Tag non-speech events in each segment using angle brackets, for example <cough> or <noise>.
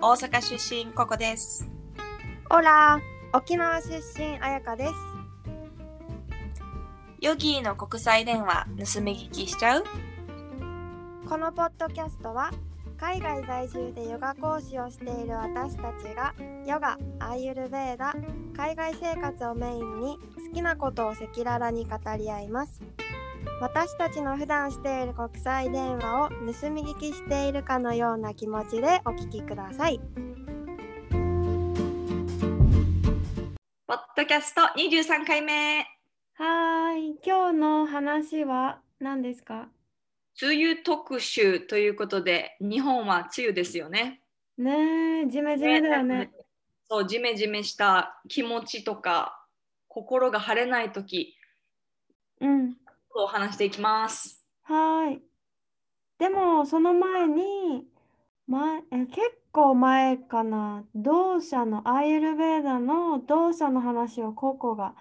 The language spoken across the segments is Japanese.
大阪出身ココです。オラ沖縄出身あやかです。ヨギーの国際電話盗み聞きしちゃう？このポッドキャストは海外在住でヨガ講師をしている私たちがヨガ、アーユルベーダ、海外生活をメインに好きなことを赤裸々に語り合います私たちの普段している国際電話を盗み聞きしているかのような気持ちでお聞きください。ポッドキャスト23回目。はーい。今日の話は何ですか？梅雨特集ということで日本は梅雨ですよね。ねえジメジメだよねそうジメジメした気持ちとか心が晴れない時。うんを話していきます。はーい。でも、その前に、前、え、結構前かな、同社の、アーユルベーダの同社の話をココが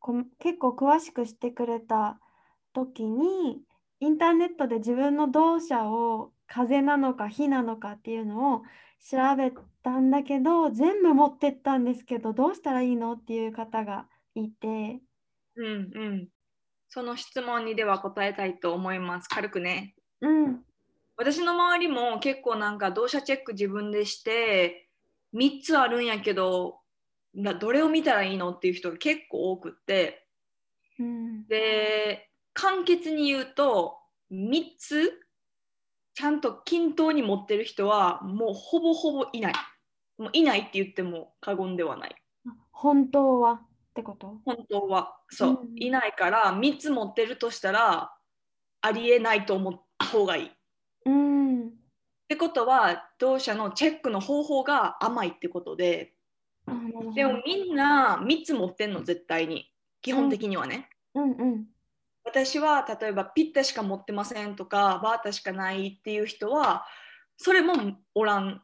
こ結構詳しくしてくれた時に、インターネットで自分の同社を風なのか火なのかっていうのを調べたんだけど、全部持ってったんですけど、どうしたらいいのっていう方がいて、うんうん。その質問にでは答えたいと思います。軽くね。うん、私の周りも結構なんか同社チェック自分でして3つあるんやけどなどれを見たらいいのっていう人が結構多くって。うん、で簡潔に言うと3つちゃんと均等に持ってる人はもうほぼほぼいない。もういないって言っても過言ではない。本当はってこと？本当は。そう、うん。いないから3つ持ってるとしたらありえないと思った方がいい。うん。ってことは同社のチェックの方法が甘いってことで。でもみんな3つ持ってんの絶対に。基本的にはね、うん。うん。私は例えばピッタしか持ってませんとかバータしかないっていう人はそれもおらん、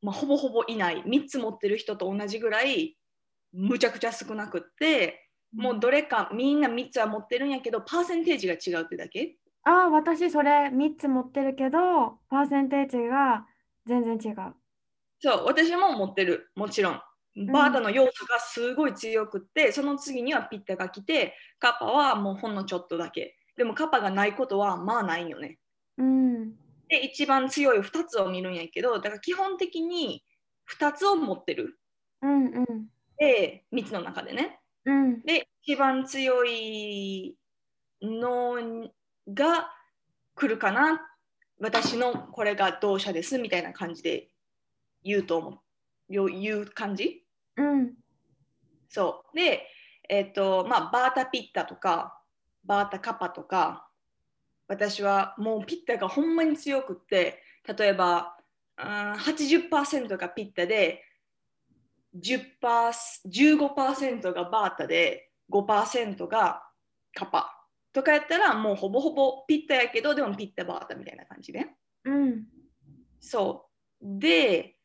まあ、ほぼほぼいない。3つ持ってる人と同じぐらいむちゃくちゃ少なくってもうどれかみんな3つは持ってるんやけどパーセンテージが違うってだけ？ああ、私それ3つ持ってるけど、パーセンテージが全然違う。そう私も持ってる。もちろん。バータの要素がすごい強くって、その次にはピッタが来てカッパはもうほんのちょっとだけ。でもカッパがないことはまあないよね。うん。で一番強い2つを見るんやけどだから基本的に2つを持ってる。うんうん。で3つの中でね。うん。で一番強いのが来るかな。私のこれが同社ですみたいな感じで言うと思う。よ言う感じ？うん。そう。でえっ、とまあバータピッタとかバータカパとか私はもうピッタがほんまに強くって例えばうん80%がピッタで10% 15%がバータで5%がカパとかやったらもうほぼほぼピッタやけどでもピッタバータみたいな感じね。うん。そう。で、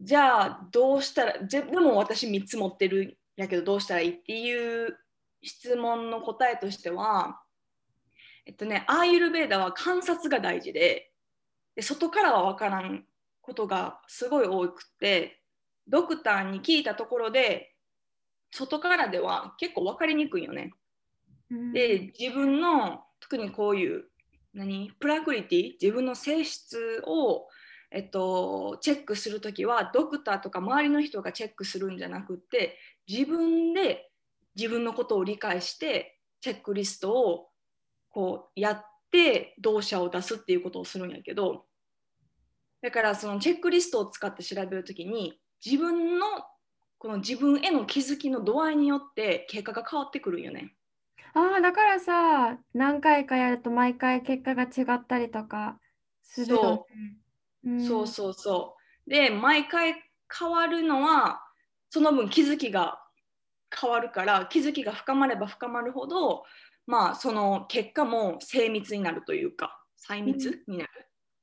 じゃあどうしたら、ぜでも私3つ持ってるんやけどどうしたらいいっていう質問の答えとしては、えっとね、アーユルベーダは観察が大事で、で外からは分からんことがすごい多くて、ドクターに聞いたところで、外からでは結構分かりにくいよね。うん。で自分の特にこういう何？プラクリティ？自分の性質を、えっと、チェックするときはドクターとか周りの人がチェックするんじゃなくって自分で自分のことを理解してチェックリストをこうやって動作を出すっていうことをするんやけどだからそのチェックリストを使って調べるときに自分のこの自分への気づきの度合いによって結果が変わってくるんよね。ああ、だからさ、何回かやると毎回結果が違ったりとかするよね。うんそうそうそう。で、毎回変わるのは、その分気づきが変わるから、気づきが深まれば深まるほど、まあ、その結果も精密になるというか、細密になる。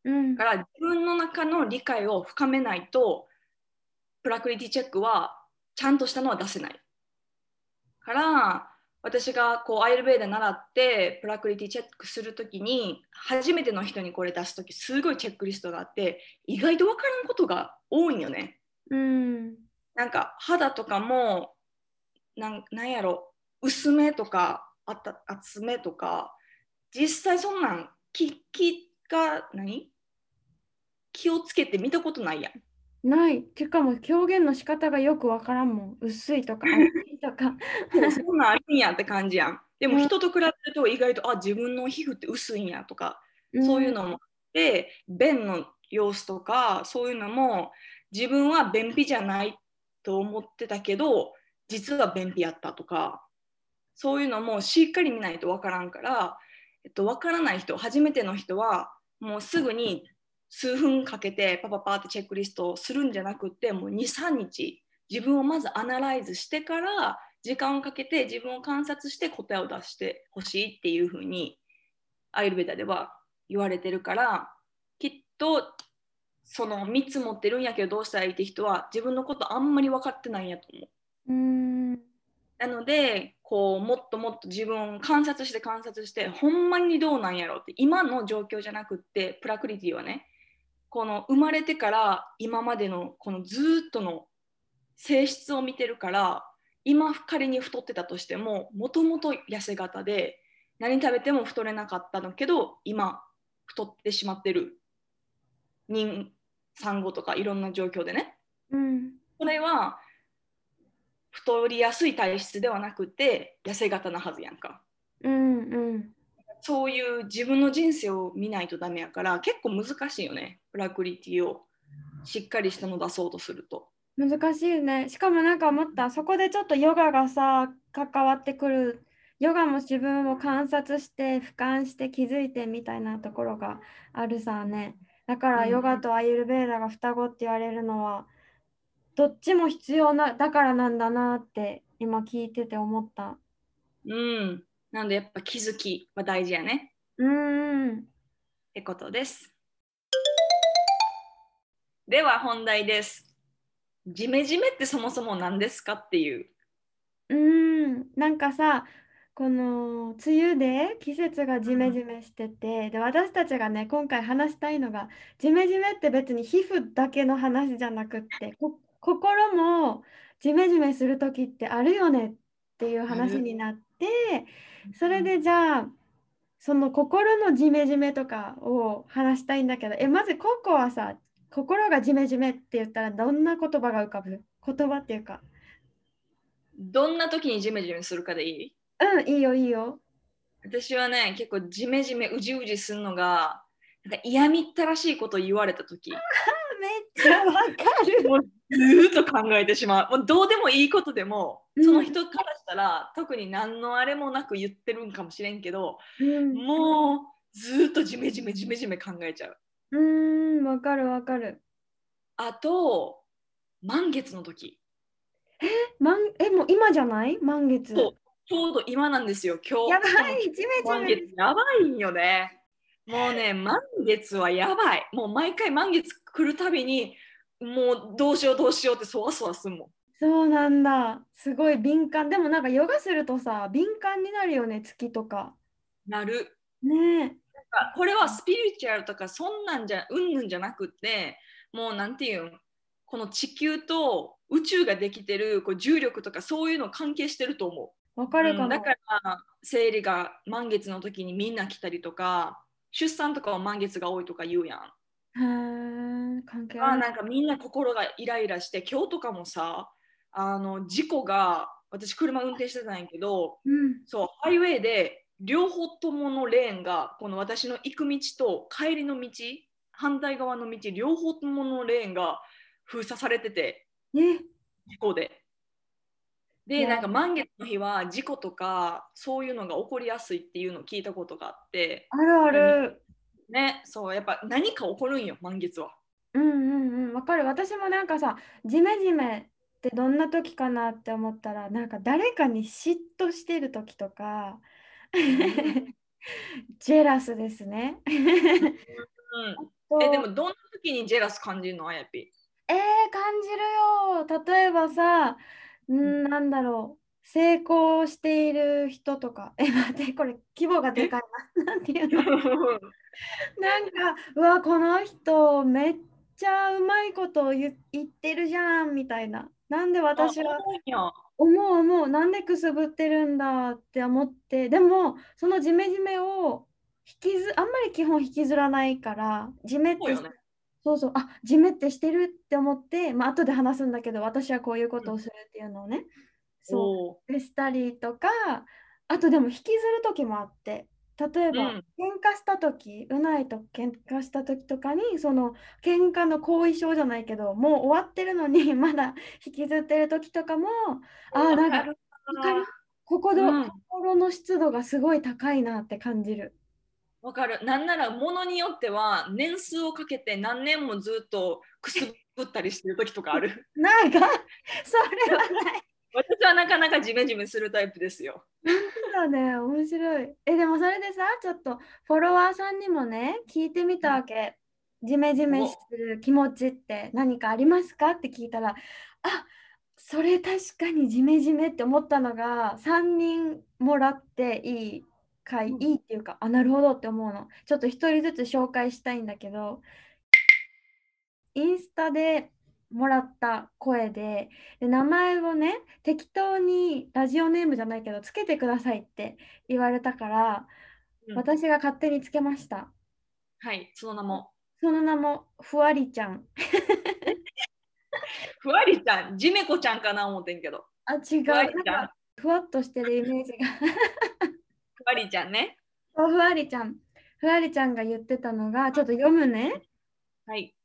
うんだから、自分の中の理解を深めないと、プラクリティチェックはちゃんとしたのは出せない。から、私がこうアイルベーダ習ってプラクリティチェックするときに初めての人にこれ出すときすごいチェックリストがあって意外と分からんことが多いんよね。うん。なんか肌とかもなんなんやろ薄めとかあった厚めとか実際そんなん気気が何？気をつけて見たことないやん。ない。てかも表現の仕方がよくわからんもん。薄いとか、<laughs> 厚いとか。そんなんあるんやって感じやん。でもうん人と比べると意外とあ自分の皮膚って薄いんやとかそういうのもあって便の様子とかそういうのも自分は便秘じゃないと思ってたけど実は便秘やったとかそういうのもしっかり見ないとわからんから、えっと、わからない人初めての人はもうすぐに数分かけてパパパってチェックリストをするんじゃなくってもう23日自分をまずアナライズしてから時間をかけて自分を観察して答えを出してほしいっていうふうにアイルベーダでは言われてるからきっとその3つ持ってるんやけどどうしたらいいって人は自分のことあんまり分かってないんやと思う。うん。なのでこうもっともっと自分を観察して観察してほんまにどうなんやろうって今の状況じゃなくってプラクリティはねこの生まれてから今までのこのずーっとの性質を見てるから今仮に太ってたとしてももともと痩せ型で何食べても太れなかったのけど今太ってしまってる妊産後とかいろんな状況でねうん。これは太りやすい体質ではなくて痩せ型なはずやんかうん。うん。そういう自分の人生を見ないとダメやから結構難しいよねプラクリティをしっかりしたの出そうとすると難しいね。しかもなんか思った、そこでちょっとヨガがさ、関わってくる。ヨガも自分を観察して、俯瞰して気づいてみたいなところがあるさね。だからうんヨガとアイルベーダが双子って言われるのは、どっちも必要な、だからなんだなって今聞いてて思った。うんなのでやっぱ気づきは大事やね。うーん。ってことです。では本題です。ジメジメってそもそも何ですかっていう。うーん、なんかさ、この梅雨で季節がジメジメしてて、で、私たちがね、今回話したいのが、ジメジメって別に皮膚だけの話じゃなくって、こ、心もジメジメする時ってあるよねっていう話になって、それでじゃあ、その心のジメジメとかを話したいんだけど、え、まずココはさ、心がジメジメって言ったらどんな言葉が浮かぶ？言葉っていうか。どんな時にジメジメするかでいい？うん、いいよ、いいよ。私はね結構ジメジメうじうじするのがなんか嫌みったらしいこと言われた時め <laughs> っちゃわかる。もうずーっと考えてしまうもうどうでもいいことでもうんその人からしたら、特に何のあれもなく言ってるんかもしれんけどうん、もうずーっとジメジメジメジメ考えちゃううーん、わかるわかる。あと満月の時満え、もう今じゃない？満月。ちょうど今なんですよ今日やばい、ジメ満ジメ。月やばいんよね。もうね、満月はやばい。もう毎回満月来るたびに、もうどうしようどうしようってそわそわすんもん。そうなんだ。すごい敏感。でもなんかヨガするとさ、敏感になるよね、月とか。なる。ねあこれはスピリチュアルとかそんなんじゃうんぬんじゃなくってもうなんていうんこの地球と宇宙ができてるこう重力とかそういうの関係してると思え、わう。かるかも。うんだから生理が満月の時にみんな来たりとか出産とかは満月が多いとか言うやん。へー関係あなんかみんな心がイライラして今日とかもさあの事故が私車運転してたんやけどうん。そうハイウェイで両方とものレーンがこの私の行く道と帰りの道反対側の道両方とものレーンが封鎖されててえ、事故で。でなんか満月の日は事故とかそういうのが起こりやすいっていうのを聞いたことがあってあるある。ねそうやっぱ何か起こるんよ満月は。うんうんうん、わかる。私もなんかさ、ジメジメってどんな時かなって思ったら、なんか誰かに嫉妬してる時とか、<laughs> ジェラスですね。うん、えでもどんな時にジェラス感じるのあやぴ？えー、感じるよ。例えばさ、んーなんだろう。成功している人とか、え、待って、これ規模がでかいな。なんていうの？<laughs> なんか、うわ、この人めっちゃうまいこと言言ってるじゃんみたいな。なんで私は思う思う、なんでくすぶってるんだって思って、でも、そのジメジメを引きず、あんまり基本引きずらないから、ジメってそうそう、あ、ジメってしてるって思って、まあ後で話すんだけど、私はこういうことをするっていうのをね、そう、でしたりとか、あとでも引きずる時もあって、例えば、うん。喧嘩した時、うないと喧嘩した時とかに、その喧嘩の後遺症じゃないけど、もう終わってるのに <laughs> まだ引きずってる時とかも、あーなんか、ここの、うん。心の湿度がすごい高いなって感じる。わかる。なんなら、ものによっては、年数をかけて何年もずっとくすぶったりしてる時とかある。なんか、それはない。<laughs> 私はなかなかジメジメするタイプですよ。だね、面白い。え、でもそれでさ、ちょっとフォロワーさんにもね、聞いてみたわけ。ジメジメする気持ちって何かありますかって聞いたら、あそれ確かにジメジメって思ったのが3人もらっていいかい、うんいいっていうか、あ、なるほどって思うの。ちょっと一人ずつ紹介したいんだけど、インスタでもらった声で、で名前をね、適当にラジオネームじゃないけど、つけてくださいって言われたから、うん私が勝手につけました。はい、その名も。その名も、ふわりちゃん。<laughs> ふわりちゃん、じめこちゃんかな思ってんけど。あ、違う。ふわっとしてるイメージが。ふわりちゃんね。ふわりちゃん。ふわりちゃんが言ってたのが、ちょっと読むね。はい。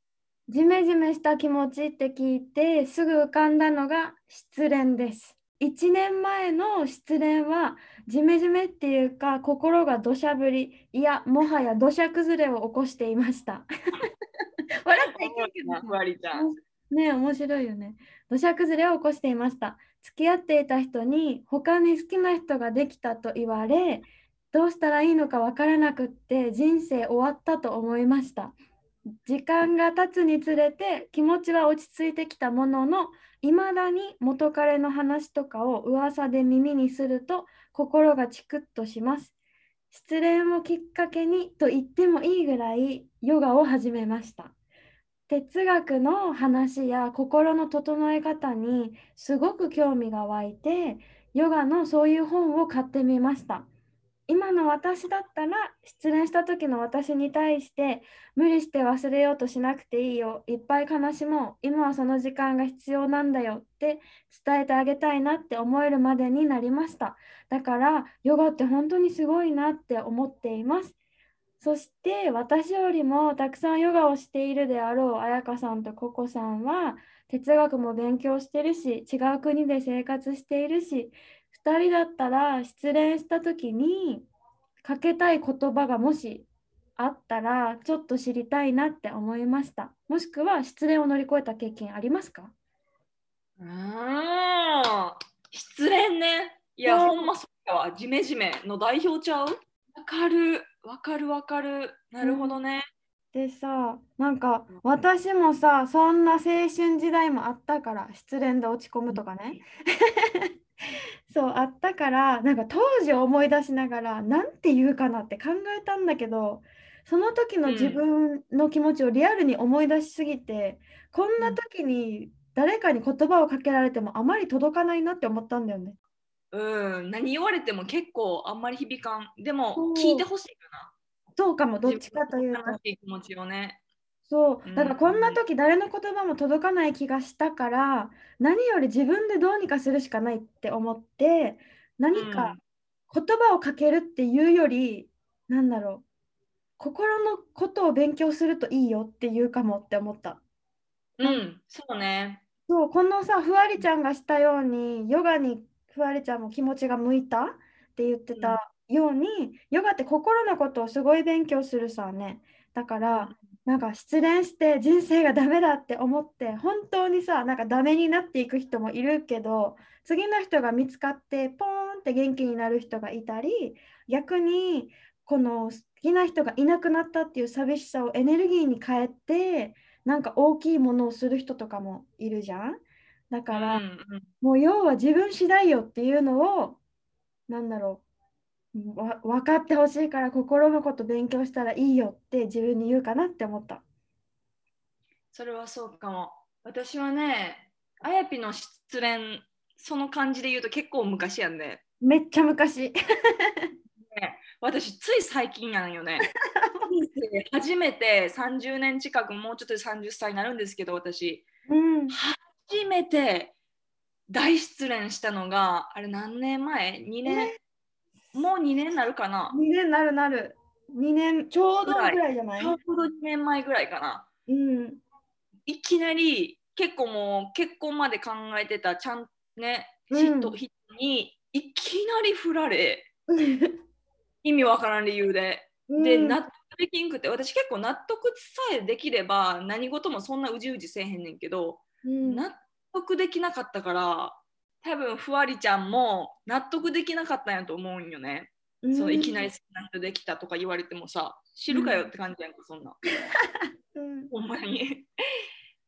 ジメジメした気持ちって聞いてすぐ浮かんだのが失恋です。1年前の失恋はジメジメっていうか心が土砂降りいやもはや土砂崩れを起こしていました。<laughs> 笑っちゃいけんけどふわりちゃん。ねえ面白いよね。土砂崩れを起こしていました。付き合っていた人に他に好きな人ができたと言われどうしたらいいのか分からなくって人生終わったと思いました。時間が経つにつれて気持ちは落ち着いてきたもののいまだに元彼の話とかを噂で耳にすると心がチクッとします。失恋をきっかけにと言ってもいいぐらいヨガを始めました。哲学の話や心の整え方にすごく興味が湧いてヨガのそういう本を買ってみました。今の私だったら失恋した時の私に対して無理して忘れようとしなくていいよ。いっぱい悲しもう。今はその時間が必要なんだよって伝えてあげたいなって思えるまでになりました。だからヨガって本当にすごいなって思っています。そして私よりもたくさんヨガをしているであろう彩香さんとココさんは哲学も勉強してるし違う国で生活しているし2人だったら失恋した時にかけたい言葉がもしあったらちょっと知りたいなって思いました。もしくは失恋を乗り越えた経験ありますか？うーん。失恋ね。いや、ほんまそうやわ。ジメジメの代表ちゃう？わかる。わかるわかる。なるほどね。でさなんか私もさそんな青春時代もあったから失恋で落ち込むとかね <laughs> そうあったからなんか当時を思い出しながらなんて言うかなって考えたんだけどその時の自分の気持ちをリアルに思い出しすぎて、こんな時に誰かに言葉をかけられてもあまり届かないなって思ったんだよね。うん。何言われても結構あんまり響かん。でも聞いてほしいかな。そうかもどっちかというと気持ちをね。そううんだからこんな時誰の言葉も届かない気がしたから何より自分でどうにかするしかないって思って何か言葉をかけるっていうよりなんだろう心のことを勉強するといいよって言うかもって思った。うん、うん、そうね。そうこのさふわりちゃんがしたようにヨガにふわりちゃんも気持ちが向いたって言ってたように、ヨガって心のことをすごい勉強するさね。だから、なんか失恋して人生がダメだって思って本当にさなんかダメになっていく人もいるけど次の人が見つかってポーンって元気になる人がいたり逆にこの好きな人がいなくなったっていう寂しさをエネルギーに変えてなんか大きいものをする人とかもいるじゃん。だから、うんうんもう要は自分次第よっていうのを、なんだろう、わ分かってほしいから心のこと勉強したらいいよって自分に言うかなって思った。それはそうかも。私はね、あやぴの失恋、その感じで言うと結構昔やんね。めっちゃ昔。ね私、つい最近なんよね。初めて30年近く、もうちょっとで30歳になるんですけど、私、うん。初めて大失恋したのが、あれ何年前 ?2 年、もう2年になるかな？2年なるなる。2年ちょうどぐらいじゃない？ちょうど2年前ぐらいかな。うん。いきなり結構もう結婚まで考えてたちゃんねうん人,、人にいきなり振られ <laughs> 意味わからん理由で、でうん納得できんくて私結構納得さえできれば何事もそんなうじうじせえへんねんけど、うん納得できなかったから多分ふわりちゃんも納得できなかったんやと思うんよね、そのいきなり好きな人できたとか言われてもさ知るかよって感じやんかそんな。<laughs> うんほんまに。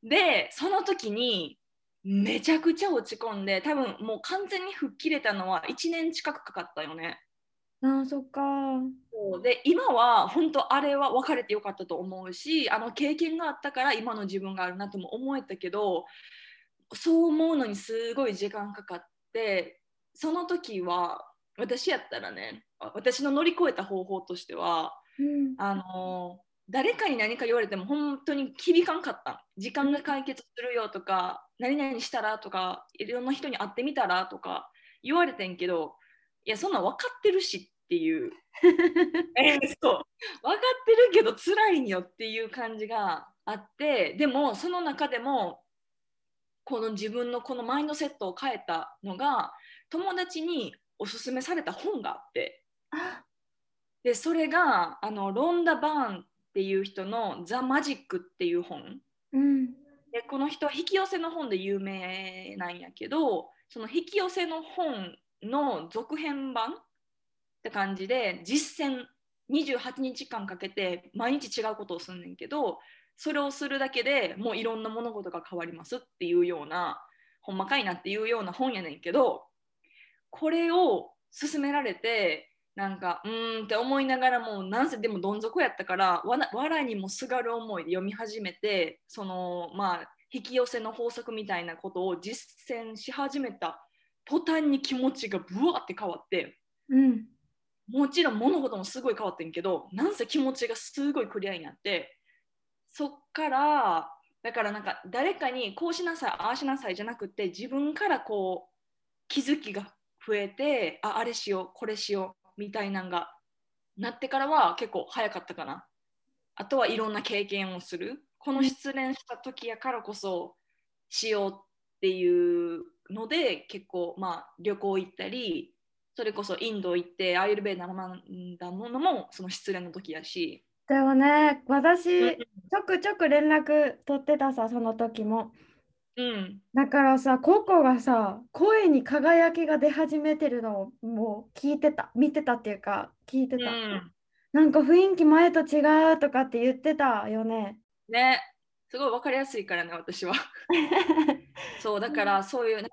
で、その時にめちゃくちゃ落ち込んで、多分もう完全に吹っ切れたのは1年近くかかったよね。ああ、そっか。そうで、今は本当あれは別れてよかったと思うし、あの経験があったから今の自分があるなとも思えたけど、そう思うのにすごい時間かかって、その時は私やったらね、あ私の乗り越えた方法としては、うん。あの誰かに何か言われても本当に響かんかった時間が解決するよとか何々したらとかいろんな人に会ってみたらとか言われてんけどいやそんなん分かってるしっていう。<laughs> えーそう。分かってるけど辛いんよっていう感じがあってでもその中でもこの自分のこのマインドセットを変えたのが友達におすすめされた本があって。あでそれがあのロンダ・バーンっていう人の「ザ・マジック」っていう本。うん。でこの人は引き寄せの本で有名なんやけどその引き寄せの本の続編版って感じで実践28日間かけて毎日違うことをすんねんけどそれをするだけでもういろんな物事が変わりますっていうようなほんまかいなっていうような本やねんけどこれを勧められてなんかうーんって思いながらもなんせでもどん底やったからわな笑いにもすがる思いで読み始めてそのまあ引き寄せの法則みたいなことを実践し始めた途端に気持ちがブワーって変わってうん。もちろん物事もすごい変わってんけどなんせ気持ちがすごいクリアになってそっからだからなんか誰かにこうしなさいああしなさいじゃなくて自分からこう気づきが増えてああれしようこれしようみたいなんがなってからは結構早かったかな。あとはいろんな経験をする。この失恋した時やからこそしようっていうので結構まあ旅行行ったりそれこそインド行ってアイルベーダ学んだものもその失恋の時やし、だよね。私、うんちょくちょく連絡取ってたさ、その時も。うん、だからさ、ココがさ、声に輝きが出始めてるのをもう聞いてた、見てたっていうか、聞いてた。うん、なんか雰囲気前と違うとかって言ってたよね。ねすごい分かりやすいからね私は <laughs> そうだからそういう、ね、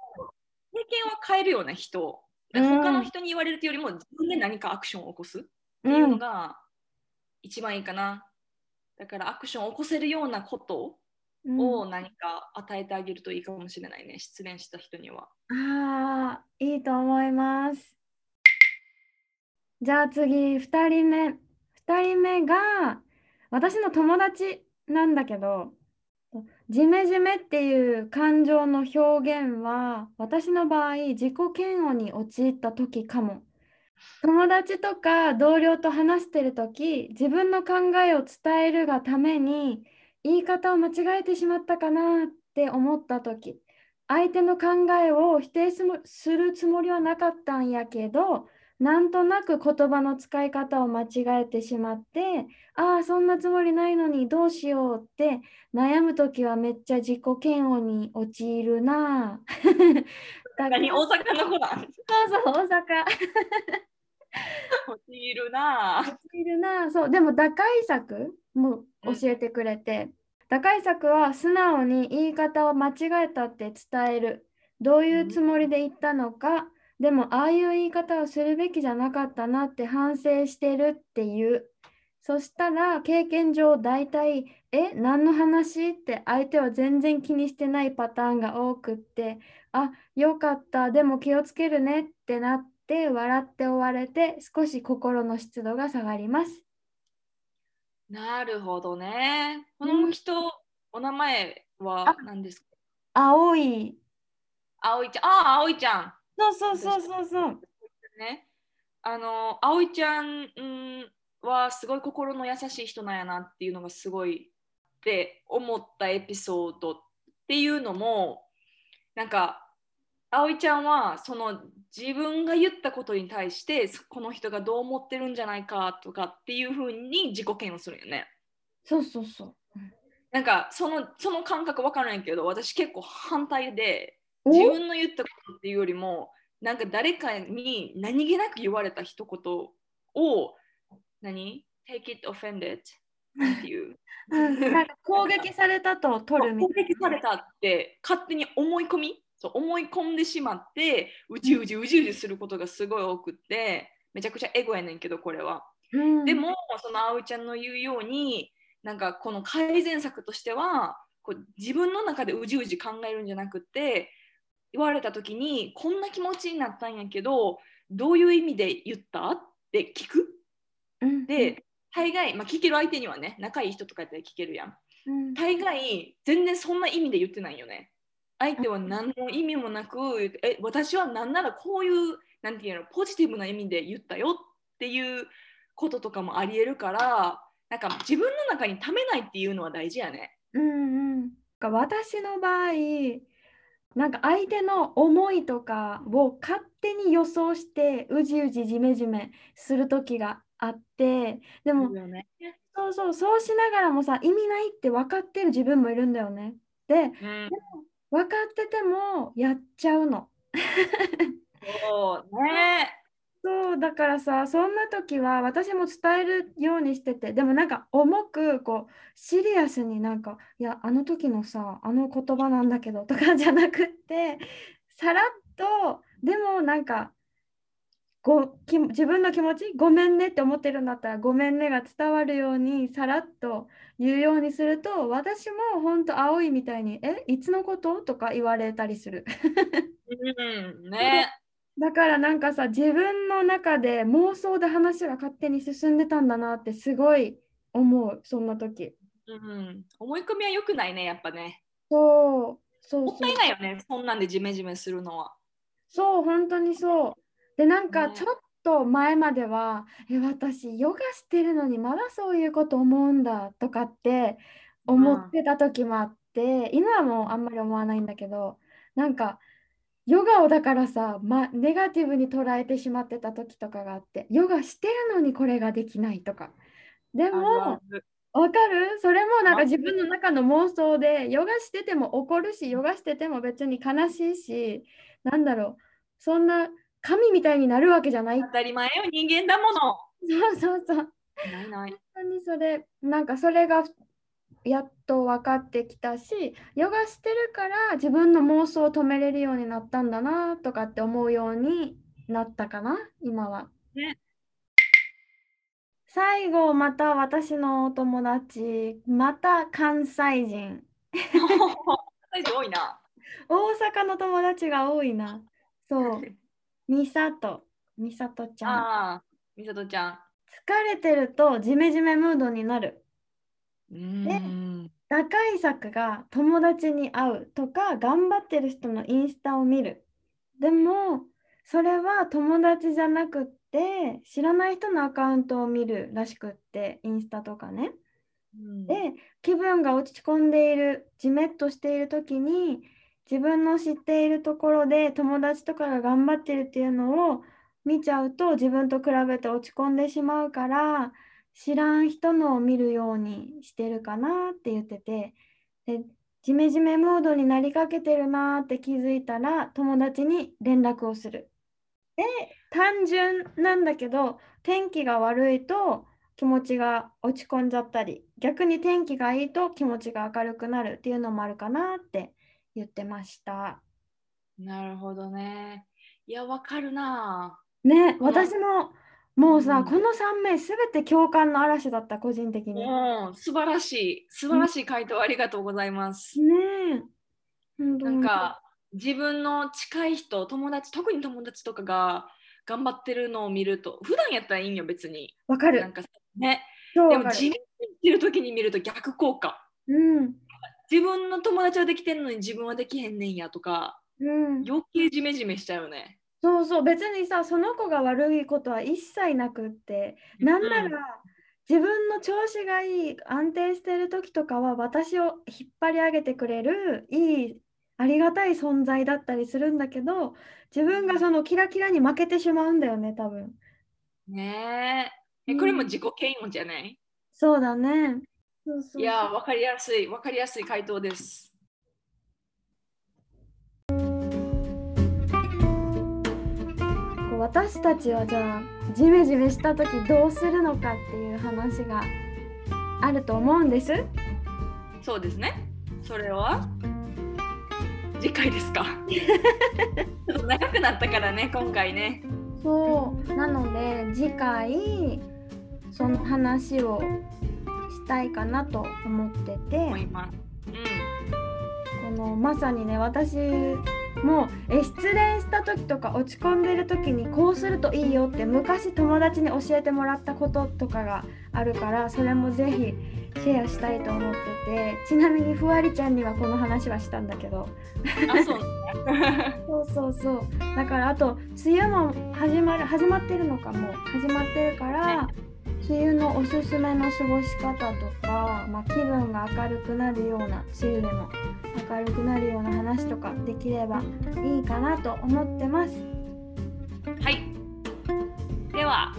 経験は変えるよね人他の人に言われるというよりも自分で何かアクションを起こすっていうのが一番いいかな、だからアクションを起こせるようなことうん。を何か与えてあげるといいかもしれないね失恋した人には。ああ、いいと思います。じゃあ次、2人目。2人目が私の友達なんだけど、ジメジメっていう感情の表現は私の場合、自己嫌悪に陥った時かも。友達とか同僚と話してる時、自分の考えを伝えるがために言い方を間違えてしまったかなって思った時。相手の考えを否定するつもりはなかったんやけどなんとなく言葉の使い方を間違えてしまってああそんなつもりないのにどうしようって悩む時はめっちゃ自己嫌悪に陥るな。<laughs> 大阪の子だ。そうそう大阪。落ちるな。ぁ陥るな。そうでも打開策も教えてくれて、打開策は素直に言い方を間違えたって伝える。どういうつもりで言ったのか、でもああいう言い方をするべきじゃなかったなって反省してるっていう。そしたら経験上大体「え何の話?」って相手は全然気にしてないパターンが多くって「あよかったでも気をつけるね」ってなって笑って終われて少し心の湿度が下がります。なるほどね。この人、お名前はあ何ですか？青い。葵ちゃん。ああ、葵ちゃん。そうそうそうそうそう。ね。あの、葵ちゃんんはすごい心の優しい人なんやなっていうのがすごいって思ったエピソードっていうのも、なんか、葵ちゃんはその自分が言ったことに対してこの人がどう思ってるんじゃないかとかっていうふうに自己嫌悪するよね。そうそうそう。なんかそのその感覚わからないけど私結構反対でお自分の言ったことっていうよりもなんか誰かに何気なく言われた一言を何 ?take it offended っていううんなんか攻撃されたと取るみ攻たい撃されたって勝手に思い込み？そう思い込んでしまってうじうじうじうじすることがすごい多くってめちゃくちゃエゴやねんけどこれは。な。うんでもその葵ちゃんの言うようになんかこの改善策としてはこう自分の中でうじうじ考えるんじゃなくて言われた時にこんな気持ちになったんやけどどういう意味で言った？って聞く？うん。で大概、まあ、聞ける相手にはね仲いい人とかやったら聞けるやん。うん。大概全然そんな意味で言ってないよね。相手は何の意味もなくえ私は何ならこういうなんていうのポジティブな意味で言ったよっていうこととかもありえるからなんか自分の中にためないっていうのは大事やね。うんうん。なんか私の場合、なんか相手の思いとかを勝手に予想してうじうじじめじめする時があって、でもよねそうそうそうしながらもさ意味ないって分かってる自分もいるんだよね。で、うん、分かっててもやっちゃうの。<laughs> そうね。そうだからさそんな時は私も伝えるようにしててでもなんか重くこうシリアスになんかいやあの時のさあの言葉なんだけどとかじゃなくってさらっとでもなんかごき自分の気持ちごめんねって思ってるんだったらごめんねが伝わるようにさらっと言うようにすると私も本当青いみたいにえいつのこと？とか言われたりする。うん、ね。だからなんかさ自分の中で妄想で話が勝手に進んでたんだなってすごい思うそんな時。うん、思い込みは良くないね、やっぱね。そうそうもっそう。たいないよね、そんなんでジメジメするのは。そう本当にそう。でなんかねちょっと前までは、え私ヨガしてるのにまだそういうこと思うんだとかって思ってた時もあって、今はもうあんまり思わないんだけどなんかヨガをだからさ、ま、ネガティブに捉えてしまってた時とかがあってヨガしてるのにこれができないとか。でもわかる？それもなんかあ。自分の中の妄想でヨガしてても怒るしヨガしてても別に悲しいしなんだろう。そんな神みたいになるわけじゃない。当たり前よ、人間だもの。そうそうそう。ないない。本当にそれなんかそれがやっと分かってきたしヨガしてるから自分の妄想を止めれるようになったんだなとかって思うようになったかな今は。ね。最後また私のお友達また関西人。多いな。大阪の友達が多いな。そう。みさとみさとちゃん。ああ、みさとちゃん。疲れてるとジメジメムードになるうーん。打開策が友達に会うとか頑張ってる人のインスタを見る。でもそれは友達じゃなくって知らない人のアカウントを見るらしくってインスタとかね。うん。で気分が落ち込んでいるじめっとしている時に自分の知っているところで友達とかが頑張ってるっていうのを見ちゃうと自分と比べて落ち込んでしまうから知らん人のを見るようにしてるかなって言っててでジメジメモードになりかけてるなって気づいたら友達に連絡をする。で単純なんだけど天気が悪いと気持ちが落ち込んじゃったり逆に天気がいいと気持ちが明るくなるっていうのもあるかなって言ってました。なるほどね。いや、わかるな。ね、この私ももうさ、うんこの3名すべて共感の嵐だった個人的に。素晴らしい。素晴らしい回答ありがとうございます。え。本当になんか、自分の近い人、友達、特に友達とかが頑張ってるのを見ると、普段やったらいいんよ、別に。わかる。なんかね。でも地味にしてる時に見ると逆効果。うん。自分の友達はできてんのに自分はできへんねんやとか、うん。余計ジメジメしちゃうよね。そうそう、別にさ、その子が悪いことは一切なくって、なんなら、うん自分の調子がいい、安定してる時とかは、私を引っ張り上げてくれる、いい、ありがたい存在だったりするんだけど、自分がそのキラキラに負けてしまうんだよね、多分。ねえ。これも自己嫌悪じゃない、そうだね。そうそうそういやー、わかりやすい、わかりやすい回答です。私たちはじゃあジメジメした時どうするのかっていう話があると思うんです。そうですね。それは？次回ですか？<laughs> ちょっと長くなったからね、今回ね。そうなので次回その話をしたいかなと思ってて思います。うこのまさにね私もえ失恋した時とか落ち込んでる時にこうするといいよって昔友達に教えてもらったこととかがあるからそれもぜひシェアしたいと思っててちなみにふわりちゃんにはこの話はしたんだけどん。あ、そう。そうそうそうだからあと梅雨も始まる始まってるのかもう始まってるから梅雨のおすすめの過ごし方とか、まあ、気分が明るくなるような梅雨でも明るくなるような話とかできればいいかなと思ってます。はい。では、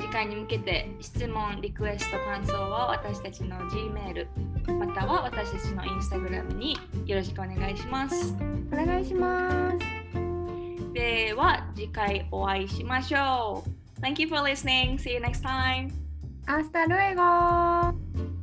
次回に向けて質問、リクエスト、感想は私たちの G メール、または私たちの Instagram によろしくお願いします。お願いします。では、次回お会いしましょう。Thank you for listening. See you next time. Hasta luego!